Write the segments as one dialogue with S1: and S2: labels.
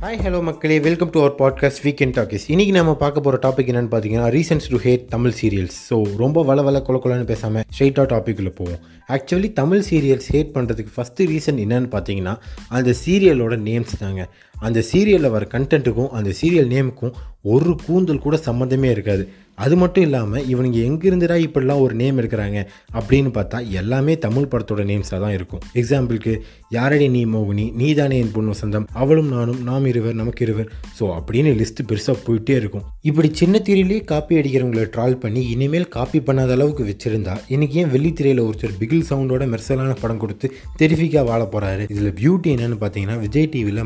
S1: Hi hello மக்களே. Welcome to our podcast Weekend Talkies இன்றைக்கி நம்ம பார்க்க போகிற டாபிக் என்னென்னு பார்த்தீங்கன்னா reasons to hate Tamil serials so ரொம்ப வள வள கொல கொலன்னு பேசாமல் ஸ்ட்ரைட்டாக டாப்பிக்கில் போவோம். ஆக்சுவலி தமிழ் சீரியல்ஸ் ஹேட் பண்ணுறதுக்கு ஃபஸ்ட்டு ரீசன் என்னென்னு பார்த்தீங்கன்னா அந்த சீரியலோட நேம்ஸ் தாங்க. அந்த சீரியலில் வர கண்டென்ட்டுக்கும் அந்த சீரியல் நேமுக்கும் ஒரு கூந்தல் கூட சம்மந்தமே இருக்காது. அது மட்டும் இல்லாமல் இவனுங்க எங்கேருந்துடா இப்படிலாம் ஒரு நேம் எடுக்கிறாங்க அப்படின்னு பார்த்தா எல்லாமே தமிழ் படத்தோட நேம்ஸாக தான் இருக்கும். எக்ஸாம்பிளுக்கு யாரடி நீ மோகினி நீதானே என் பொண்ணு வசந்தம் அவளும் நானும் நாம் இருவர் நமக்கு இருவர். ஸோ அப்படின்னு லிஸ்ட் பெருசாக போயிட்டே இருக்கும். இப்படி சின்ன திரையிலே காப்பி அடிக்கிறவங்களை ட்ரால் பண்ணி இனிமேல் காப்பி பண்ணாத அளவுக்கு வச்சிருந்தா இன்னைக்கு ஏன் வெள்ளித்திரையில் ஒருத்தர் பிகில் சவுண்டோட மெர்சலான படம் கொடுத்து தெரிஃபிக்காக வாழ போகிறாரு இதில் பியூட்டி என்னென்னு பார்த்தீங்கன்னா விஜய் டிவியில்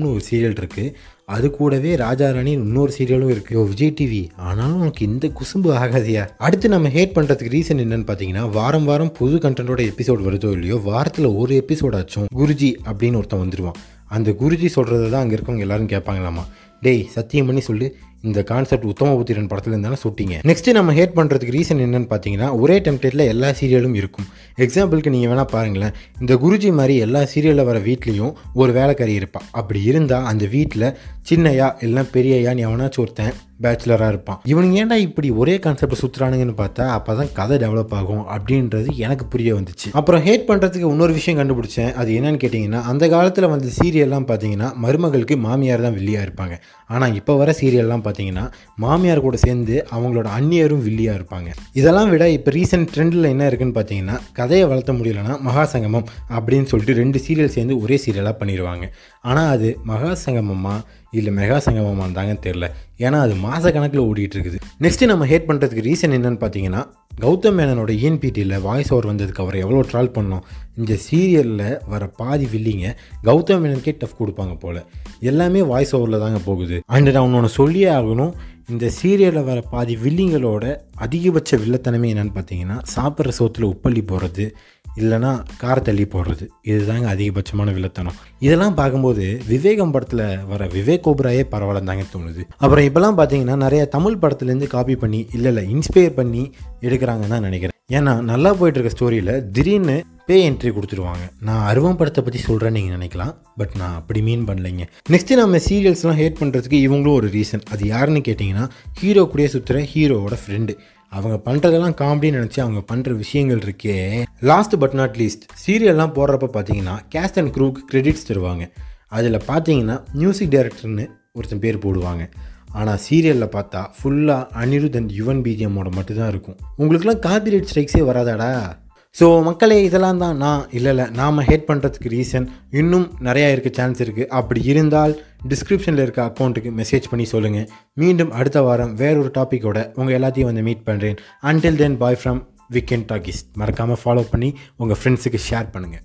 S1: மௌனராகம்னு ஒரு சீரியல் இருக்குது அது கூடவே ராஜா ராணி இன்னொரு சீரியலும் இருக்குது விஜய் டிவி ஆனாலும் உனக்கு இந்த குசும்பு ஆகாதியா? அடுத்து நம்ம ஹேட் பண்ணுறதுக்கு ரீசன் என்னன்னு பார்த்தீங்கன்னா வாரம் வாரம் புது கண்டென்ட்டோட எபிசோட் வருதோ இல்லையோ வாரத்தில் ஒரு எபிசோடாச்சும் குருஜி அப்படின்னு ஒருத்தன் வந்துடுவான் அந்த குருஜி சொல்கிறத தான் அங்கே இருக்கவங்க எல்லாரும் கேட்பாங்களாமா? டேய் சத்தியம் பண்ணி சொல்லு. இந்த கான்செப்ட் உத்தமபுத்திரன் படத்துல இருந்தாலும் ஷூட்டிங்க நெக்ஸ்ட் நம்ம ஹேட் பண்ணுறதுக்கு ரீசன் என்னன்னு பார்த்தீங்கன்னா ஒரே டெம்ப்ளேட்டில் எல்லா சீரியலும் இருக்கும். எக்ஸாம்பிளுக்கு நீங்கள் வேணால் பாருங்களேன். இந்த குருஜி மாதிரி எல்லா சீரியலில் வர வீட்லேயும் ஒரு வேலைக்காரி இருப்பாள் அப்படி இருந்தால் அந்த வீட்டில் சின்னையா இல்லைன்னா பெரியயான்னு எவனாச்சும் ஒருத்தன் பேச்சுலராக இருப்பான். இவனுங்க ஏன்டா இப்படி ஒரே கான்செப்ட் சுற்றுறானுங்கன்னு பார்த்தா அப்போ தான் கதை டெவலப் ஆகும் அப்படின்றது எனக்கு புரிய வந்துச்சு. அப்புறம் ஹேட் பண்ணுறதுக்கு இன்னொரு விஷயம் கண்டுபிடிச்சேன். அது என்னன்னு கேட்டிங்கன்னா அந்த காலத்தில் வந்து சீரியல்லாம் பார்த்தீங்கன்னா மருமகளுக்கு மாமியார் தான் வில்லியாக இருப்பாங்க. ஆனால் இப்போ வர சீரியல்லாம் பார்த்தீங்கன்னா மாமியார் கூட சேர்ந்து அவங்களோட அந்நியரும் வில்லியாக இருப்பாங்க. இதெல்லாம் விட இப்போ ரீசெண்ட் ட்ரெண்டில் என்ன இருக்குன்னு பார்த்தீங்கன்னா கதையை வளர்த்த முடியலன்னா மகாசங்கமம் அப்படின்னு சொல்லிட்டு ரெண்டு சீரியல் சேர்ந்து ஒரே சீரியலாக பண்ணிடுவாங்க ஆனால் அது மகாசங்கமமாக இல்லை மெகா சங்கமமானதாங்க தெரில ஏன்னா அது மாத கணக்கில் ஓடிட்டு இருக்குது நெக்ஸ்ட்டு நம்ம ஹேட் பண்ணுறதுக்கு ரீசன் என்னன்னு பார்த்தீங்கன்னா கௌதம் மேனனோட இஎன்பிடியில் வாய்ஸ் ஓவர் வந்ததுக்கு அவர் எவ்வளோ ட்ரால் பண்ணோம். இந்த சீரியலில் வர பாதி வில்லிங்க கௌதம் மேனனுக்கே டஃப் கொடுப்பாங்க போல். எல்லாமே வாய்ஸ் ஓவரில் தாங்க போகுது. அண்ட் நான் ஒன்று சொல்லியே ஆகணும் இந்த சீரியலில் வர பாதி வில்லிங்களோட அதிகபட்ச வில்லத்தனமே என்னென்னு பார்த்தீங்கன்னா சாப்பிட்ற சோத்தில் உப்பள்ளி போடுறது இல்லைனா காரை தள்ளி போடுறது. இதுதாங்க அதிகபட்சமான வில்லத்தனம். இதெல்லாம் பார்க்கும்போது விவேகம் படத்தில் வர விவேக் கோபுராயே பரவாயில்ல தாங்க தோணுது. அப்புறம் இப்போலாம் பார்த்தீங்கன்னா நிறைய தமிழ் படத்துலேருந்து காப்பி பண்ணி இல்லை இல்லை இன்ஸ்பயர் பண்ணி எடுக்கிறாங்கன்னு தான் நினைக்கிறேன். ஏன்னா நல்லா போயிட்டு இருக்க ஸ்டோரியில் திடீர்னு பே என்ட்ரி கொடுத்துருவாங்க. நான் அருவம் படத்தை பற்றி சொல்கிறேன்னு நீங்கள் நினைக்கலாம். பட் நான் அப்படி மீன் பண்ணலைங்க. நெக்ஸ்ட்டு நம்ம சீரியல்ஸ்லாம் ஹேட் பண்ணுறதுக்கு இவங்களும் ஒரு ரீசன் அது யாருன்னு கேட்டிங்கன்னா ஹீரோ கூடயே சுற்றுற ஹீரோவோட ஃப்ரெண்டு அவங்க பண்ணுறதெல்லாம் காமெடின்னு நினச்சி அவங்க பண்ணுற விஷயங்கள் இருக்கே. லாஸ்ட் பட் நாட் லீஸ்ட் சீரியல்லாம் போடுறப்ப பார்த்தீங்கன்னா கேஸ்ட் அண்ட் க்ரூவுக்கு கிரெடிட்ஸ் தருவாங்க. அதில் பார்த்தீங்கன்னா மியூசிக் டைரக்டர்னு ஒருத்தன் பேர் போடுவாங்க. ஆனால் சீரியலில் பார்த்தா ஃபுல்லாக அனிருத் அண்ட் யுவன் பிஜிஎம்மோட மட்டும்தான் இருக்கும். உங்களுக்குலாம் காப்பிரைட் ஸ்ட்ரைக்ஸே வராதாடா? ஸோ மக்களே இதெல்லாம் தான் நான் இல்லை இல்லை நாம் ஹேட் பண்ணுறதுக்கு ரீசன் இன்னும் நிறையா இருக்க சான்ஸ் இருக்குது அப்படி இருந்தால் டிஸ்கிரிப்ஷனில் இருக்க அக்கௌண்ட்டுக்கு மெசேஜ் பண்ணி சொல்லுங்கள் மீண்டும் அடுத்த வாரம் வேறொரு டாப்பிக்கோட உங்கள் எல்லாத்தையும் வந்து மீட் பண்ணுறேன் until then bye from Weekend Talkies மறக்காமல் ஃபாலோ பண்ணி உங்கள் ஃப்ரெண்ட்ஸுக்கு ஷேர் பண்ணுங்கள்